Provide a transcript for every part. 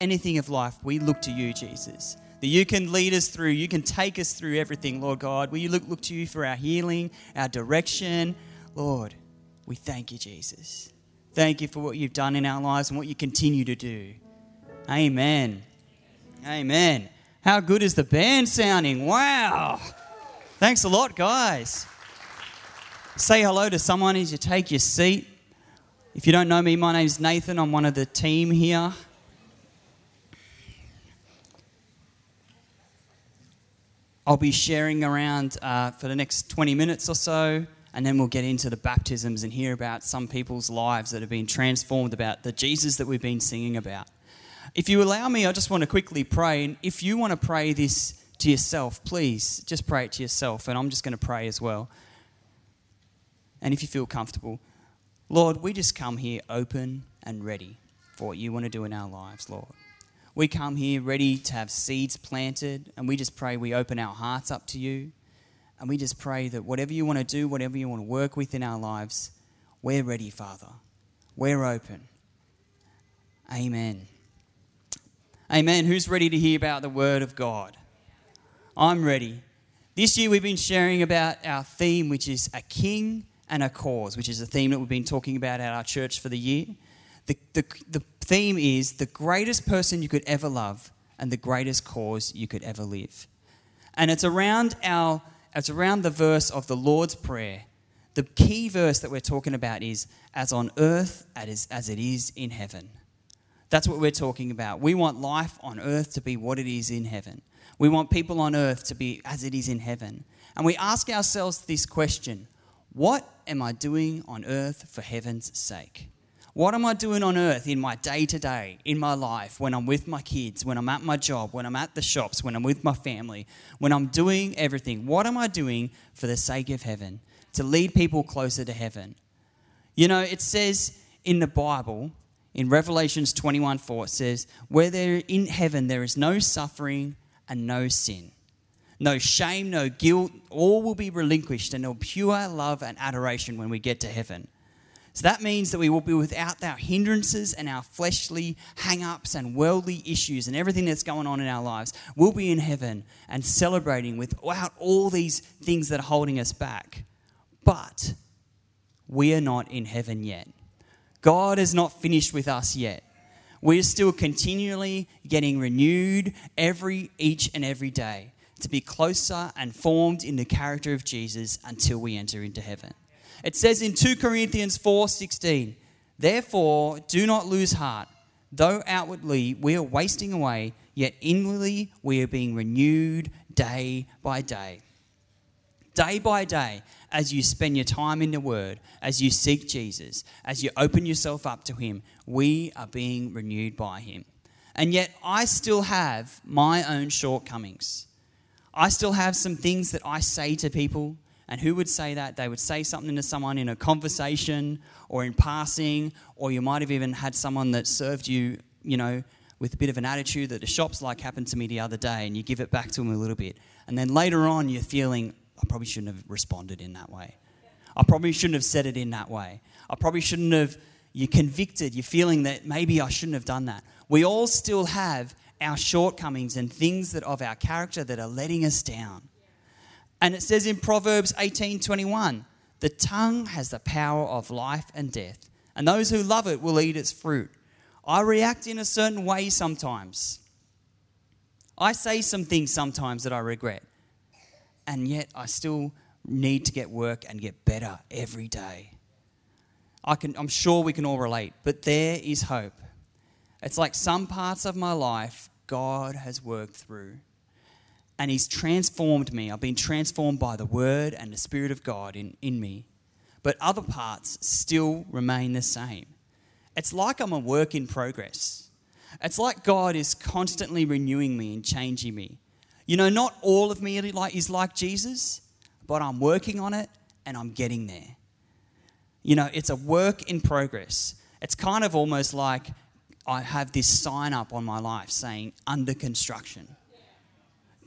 anything of life, we look to you, Jesus. That you can lead us through, you can take us through everything, Lord God. We look, look to you for our healing, our direction. Lord, we thank you, Jesus. Thank you for what you've done in our lives and what you continue to do. Amen. Amen. How good is the band sounding? Wow. Thanks a lot, guys. Say hello to someone as you take your seat. If you don't know me, my name is Nathan. I'm one of the team here. I'll be sharing around uh, for the next 20 minutes or so, and then we'll get into the baptisms and hear about some people's lives that have been transformed, about the Jesus that we've been singing about. If you allow me, I just want to quickly pray. And if you want to pray this to yourself, please just pray it to yourself. And I'm just going to pray as well. And if you feel comfortable, Lord, we just come here open and ready for what you want to do in our lives, Lord. We come here ready to have seeds planted, and we just pray we open our hearts up to you. And we just pray that whatever you want to do, whatever you want to work with in our lives, we're ready, Father. We're open. Amen. Amen. Who's ready to hear about the Word of God? I'm ready. This year we've been sharing about our theme, which is a king and a cause, which is a theme that we've been talking about at our church for the year. The, the, the theme is the greatest person you could ever love and the greatest cause you could ever live. And it's around our it's around the verse of the Lord's Prayer. The key verse that we're talking about is as on earth as it is in heaven. That's what we're talking about. We want life on earth to be what it is in heaven. We want people on earth to be as it is in heaven. And we ask ourselves this question What am I doing on earth for heaven's sake? What am I doing on earth in my day to day, in my life, when I'm with my kids, when I'm at my job, when I'm at the shops, when I'm with my family, when I'm doing everything? What am I doing for the sake of heaven, to lead people closer to heaven? You know, it says in the Bible in Revelations 21 4, it says, Where there in heaven there is no suffering and no sin, no shame, no guilt, all will be relinquished, and no pure love and adoration when we get to heaven. So that means that we will be without our hindrances and our fleshly hang ups and worldly issues and everything that's going on in our lives. We'll be in heaven and celebrating without all these things that are holding us back. But we are not in heaven yet. God is not finished with us yet. We're still continually getting renewed every each and every day to be closer and formed in the character of Jesus until we enter into heaven. It says in 2 Corinthians 4:16, "Therefore do not lose heart, though outwardly we are wasting away, yet inwardly we are being renewed day by day." Day by day, as you spend your time in the Word, as you seek Jesus, as you open yourself up to Him, we are being renewed by Him. And yet, I still have my own shortcomings. I still have some things that I say to people. And who would say that? They would say something to someone in a conversation or in passing, or you might have even had someone that served you, you know, with a bit of an attitude that the shops like happened to me the other day, and you give it back to them a little bit. And then later on, you're feeling, I probably shouldn't have responded in that way. I probably shouldn't have said it in that way. I probably shouldn't have. You're convicted. You're feeling that maybe I shouldn't have done that. We all still have our shortcomings and things that of our character that are letting us down. And it says in Proverbs 18:21, "The tongue has the power of life and death, and those who love it will eat its fruit." I react in a certain way sometimes. I say some things sometimes that I regret and yet I still need to get work and get better every day. I can, I'm sure we can all relate, but there is hope. It's like some parts of my life God has worked through and He's transformed me. I've been transformed by the Word and the Spirit of God in, in me. But other parts still remain the same. It's like I'm a work in progress. It's like God is constantly renewing me and changing me. You know, not all of me is like Jesus, but I'm working on it and I'm getting there. You know, it's a work in progress. It's kind of almost like I have this sign up on my life saying under construction.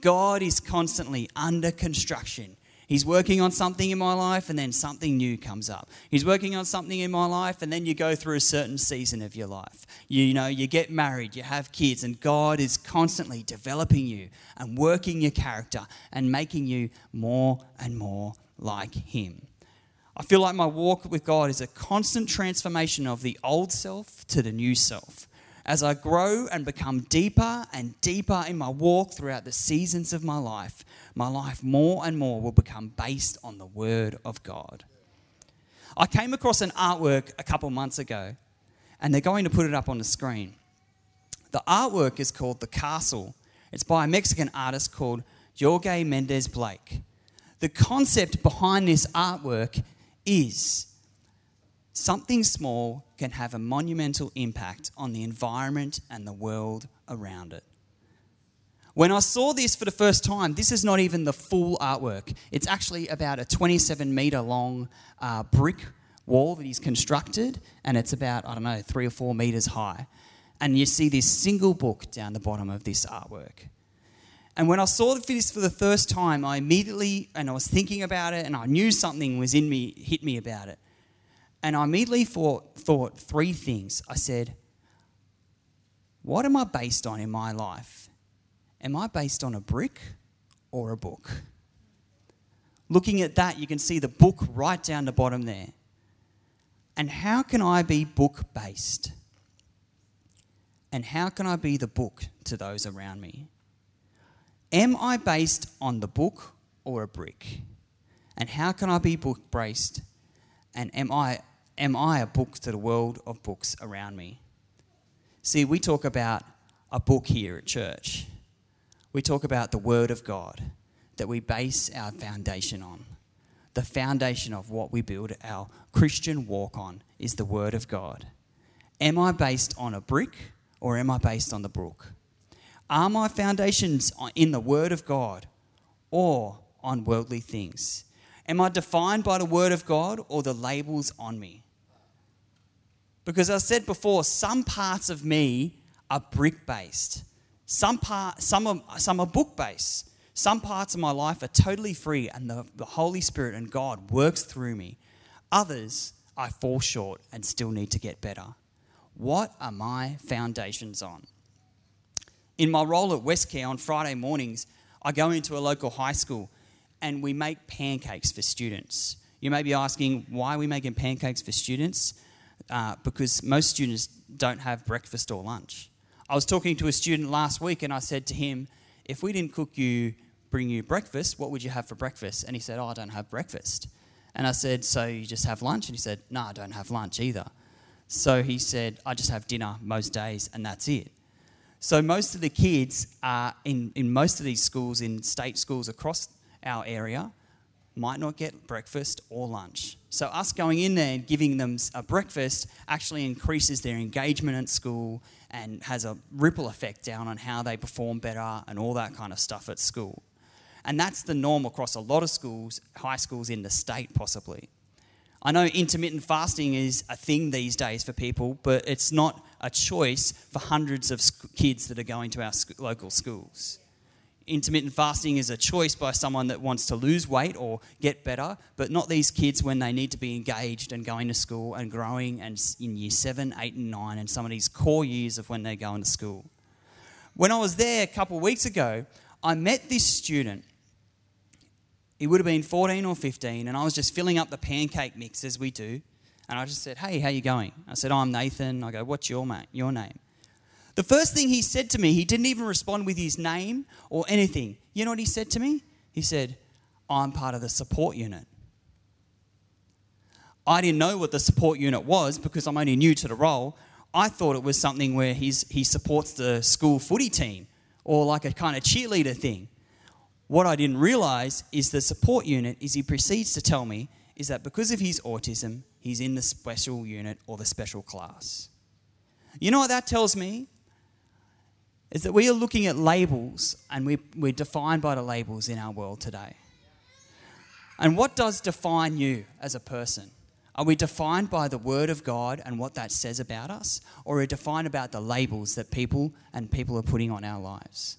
God is constantly under construction. He's working on something in my life and then something new comes up. He's working on something in my life and then you go through a certain season of your life. You, know, you get married, you have kids, and God is constantly developing you and working your character and making you more and more like Him. I feel like my walk with God is a constant transformation of the old self to the new self. As I grow and become deeper and deeper in my walk throughout the seasons of my life, my life more and more will become based on the Word of God. I came across an artwork a couple months ago, and they're going to put it up on the screen. The artwork is called The Castle. It's by a Mexican artist called Jorge Mendez Blake. The concept behind this artwork is something small can have a monumental impact on the environment and the world around it. When I saw this for the first time, this is not even the full artwork. It's actually about a 27 meter long uh, brick wall that he's constructed, and it's about, I don't know, three or four meters high. And you see this single book down the bottom of this artwork. And when I saw this for the first time, I immediately, and I was thinking about it, and I knew something was in me, hit me about it. And I immediately thought, thought three things. I said, What am I based on in my life? Am I based on a brick or a book? Looking at that, you can see the book right down the bottom there. And how can I be book based? And how can I be the book to those around me? Am I based on the book or a brick? And how can I be book based? And am I, am I a book to the world of books around me? See, we talk about a book here at church we talk about the Word of God that we base our foundation on. The foundation of what we build our Christian walk on is the Word of God. Am I based on a brick or am I based on the brook? Are my foundations in the Word of God or on worldly things? Am I defined by the Word of God or the labels on me? Because I said before, some parts of me are brick based some, part, some, are, some are book based. Some parts of my life are totally free, and the, the Holy Spirit and God works through me. Others, I fall short and still need to get better. What are my foundations on? In my role at Westcare on Friday mornings, I go into a local high school and we make pancakes for students. You may be asking why are we making pancakes for students? Uh, because most students don't have breakfast or lunch. I was talking to a student last week and I said to him, If we didn't cook you, bring you breakfast, what would you have for breakfast? And he said, Oh, I don't have breakfast. And I said, So you just have lunch? And he said, No, I don't have lunch either. So he said, I just have dinner most days and that's it. So most of the kids are in, in most of these schools, in state schools across our area, might not get breakfast or lunch. So us going in there and giving them a breakfast actually increases their engagement at school and has a ripple effect down on how they perform better and all that kind of stuff at school. And that's the norm across a lot of schools, high schools in the state, possibly. I know intermittent fasting is a thing these days for people, but it's not a choice for hundreds of kids that are going to our local schools intermittent fasting is a choice by someone that wants to lose weight or get better, but not these kids when they need to be engaged and going to school and growing and in year seven, eight, and nine, and some of these core years of when they're going to school. When I was there a couple of weeks ago, I met this student. He would have been 14 or 15, and I was just filling up the pancake mix as we do. And I just said, Hey, how you going? I said, I'm Nathan. I go, What's your, mate, your name? The first thing he said to me, he didn't even respond with his name or anything. You know what he said to me? He said, I'm part of the support unit. I didn't know what the support unit was because I'm only new to the role. I thought it was something where he's, he supports the school footy team or like a kind of cheerleader thing. What I didn't realize is the support unit is he proceeds to tell me is that because of his autism, he's in the special unit or the special class. You know what that tells me? Is that we are looking at labels and we, we're defined by the labels in our world today. And what does define you as a person? Are we defined by the Word of God and what that says about us? Or are we defined about the labels that people and people are putting on our lives?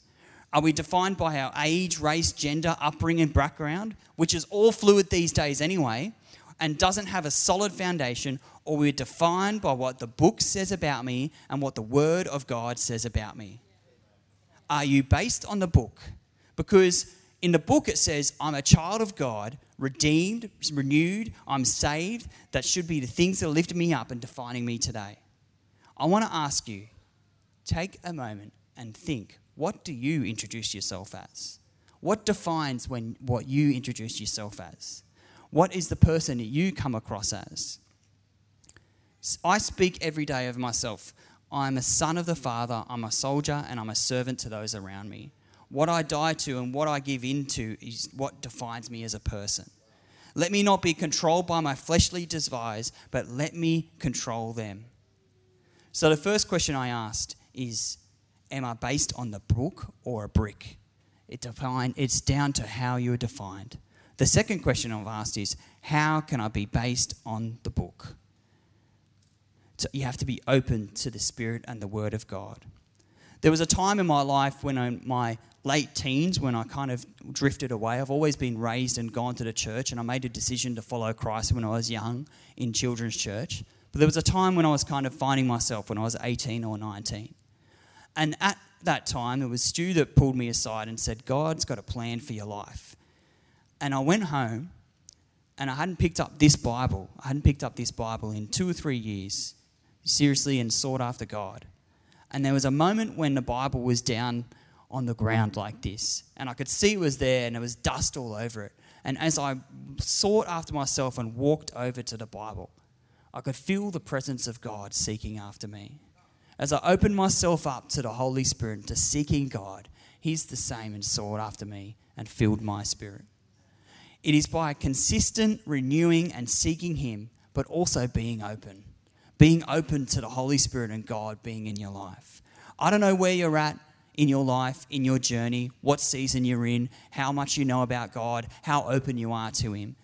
Are we defined by our age, race, gender, upbringing, and background, which is all fluid these days anyway, and doesn't have a solid foundation? Or we're defined by what the book says about me and what the Word of God says about me? Are you based on the book? Because in the book it says, I'm a child of God, redeemed, renewed, I'm saved. That should be the things that are lifting me up and defining me today. I want to ask you take a moment and think what do you introduce yourself as? What defines when what you introduce yourself as? What is the person that you come across as? I speak every day of myself. I'm a son of the Father, I'm a soldier, and I'm a servant to those around me. What I die to and what I give into is what defines me as a person. Let me not be controlled by my fleshly desires, but let me control them. So, the first question I asked is Am I based on the book or a brick? It define, it's down to how you're defined. The second question I've asked is How can I be based on the book? So you have to be open to the Spirit and the Word of God. There was a time in my life when in my late teens when I kind of drifted away. I've always been raised and gone to the church, and I made a decision to follow Christ when I was young in children's church. But there was a time when I was kind of finding myself when I was 18 or 19. And at that time, it was Stu that pulled me aside and said, God's got a plan for your life. And I went home and I hadn't picked up this Bible. I hadn't picked up this Bible in two or three years, seriously, and sought after God. And there was a moment when the Bible was down on the ground like this. And I could see it was there and there was dust all over it. And as I sought after myself and walked over to the Bible, I could feel the presence of God seeking after me. As I opened myself up to the Holy Spirit, to seeking God, He's the same and sought after me and filled my spirit. It is by consistent renewing and seeking Him, but also being open. Being open to the Holy Spirit and God being in your life. I don't know where you're at in your life, in your journey, what season you're in, how much you know about God, how open you are to Him.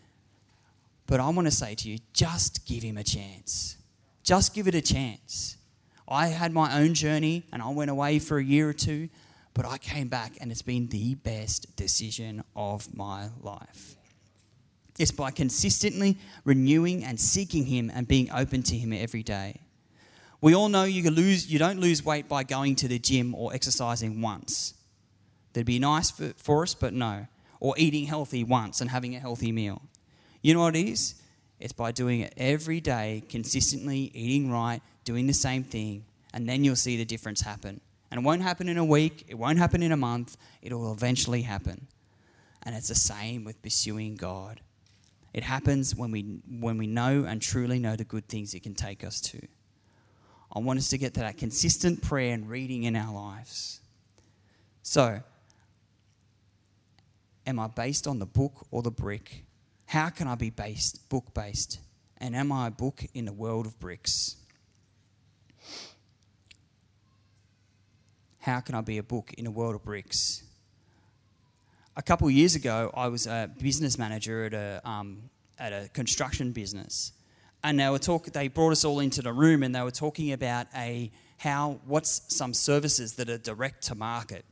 But I want to say to you, just give Him a chance. Just give it a chance. I had my own journey and I went away for a year or two, but I came back and it's been the best decision of my life. It's by consistently renewing and seeking Him and being open to Him every day. We all know you, lose, you don't lose weight by going to the gym or exercising once. That'd be nice for, for us, but no. Or eating healthy once and having a healthy meal. You know what it is? It's by doing it every day, consistently eating right, doing the same thing, and then you'll see the difference happen. And it won't happen in a week, it won't happen in a month, it will eventually happen. And it's the same with pursuing God. It happens when we, when we know and truly know the good things it can take us to. I want us to get to that consistent prayer and reading in our lives. So, am I based on the book or the brick? How can I be based, book based? And am I a book in the world of bricks? How can I be a book in a world of bricks? A couple years ago, I was a business manager at a, um, at a construction business. And they were talk, they brought us all into the room and they were talking about a how what's some services that are direct to market.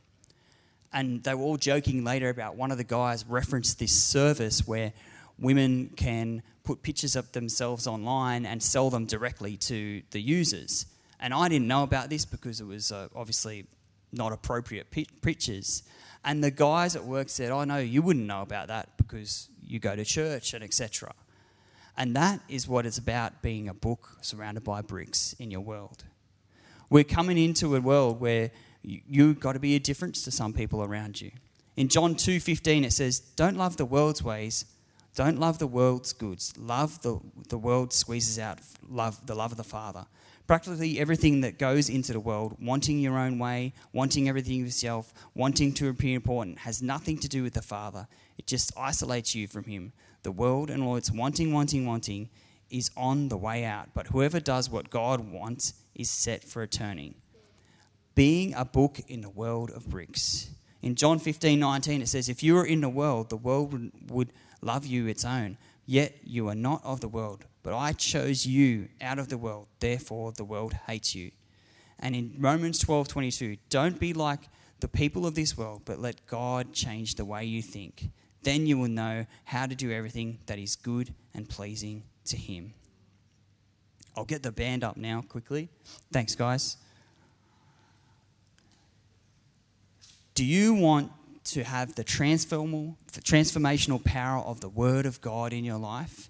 And they were all joking later about one of the guys referenced this service where women can put pictures of themselves online and sell them directly to the users. And i didn't know about this because it was uh, obviously not appropriate pictures and the guys at work said oh no you wouldn't know about that because you go to church and etc and that is what it's about being a book surrounded by bricks in your world. We're coming into a world where you've got to be a difference to some people around you. In John 2:15 it says, "Don't love the world's ways, don't love the world's goods. Love the the world squeezes out love the love of the Father." Practically everything that goes into the world, wanting your own way, wanting everything yourself, wanting to appear important, has nothing to do with the Father. It just isolates you from Him the world and all its wanting, wanting, wanting is on the way out. But whoever does what God wants is set for a turning. Being a book in the world of bricks. In John 15 19, it says, If you were in the world, the world would, would love you its own. Yet you are not of the world, but I chose you out of the world. Therefore, the world hates you. And in Romans 12 22, don't be like the people of this world, but let God change the way you think. Then you will know how to do everything that is good and pleasing to Him. I'll get the band up now quickly. Thanks, guys. Do you want to have the transformational, the transformational power of the Word of God in your life?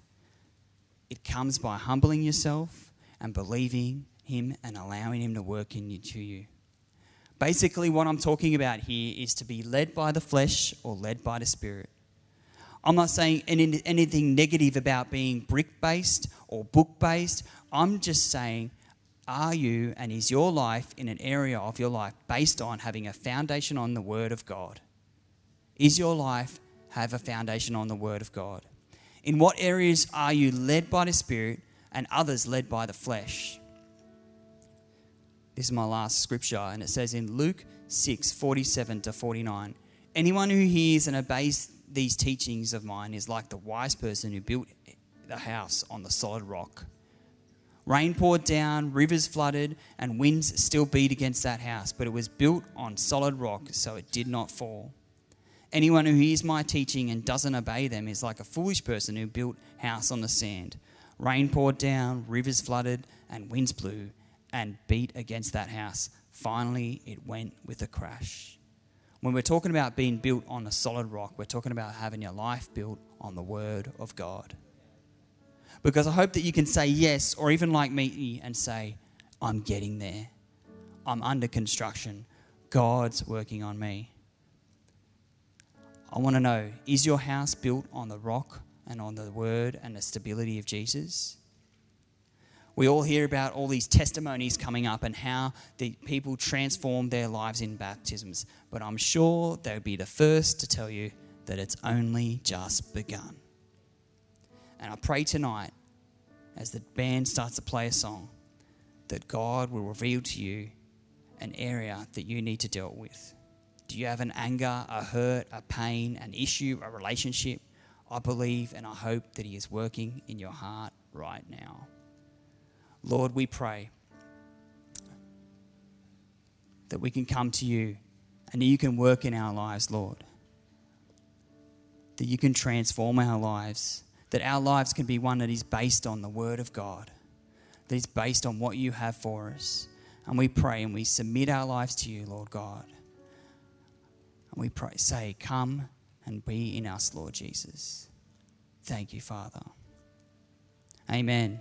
It comes by humbling yourself and believing Him and allowing Him to work in you to you. Basically, what I'm talking about here is to be led by the flesh or led by the Spirit. I'm not saying any, anything negative about being brick based or book based. I'm just saying, are you and is your life in an area of your life based on having a foundation on the Word of God? Is your life have a foundation on the Word of God? In what areas are you led by the Spirit and others led by the flesh? This is my last scripture, and it says in Luke 6 47 to 49 Anyone who hears and obeys these teachings of mine is like the wise person who built the house on the solid rock. Rain poured down, rivers flooded, and winds still beat against that house, but it was built on solid rock, so it did not fall. Anyone who hears my teaching and doesn't obey them is like a foolish person who built house on the sand. Rain poured down, rivers flooded, and winds blew and beat against that house. Finally, it went with a crash. When we're talking about being built on a solid rock, we're talking about having your life built on the Word of God. Because I hope that you can say yes, or even like me and say, I'm getting there. I'm under construction. God's working on me. I want to know is your house built on the rock and on the word and the stability of Jesus? We all hear about all these testimonies coming up and how the people transform their lives in baptisms, but I'm sure they'll be the first to tell you that it's only just begun. And I pray tonight, as the band starts to play a song, that God will reveal to you an area that you need to deal with. Do you have an anger, a hurt, a pain, an issue, a relationship? I believe and I hope that He is working in your heart right now. Lord, we pray that we can come to you and that you can work in our lives, Lord. That you can transform our lives, that our lives can be one that is based on the Word of God, that is based on what you have for us. And we pray and we submit our lives to you, Lord God. We pray, say, Come and be in us, Lord Jesus. Thank you, Father. Amen.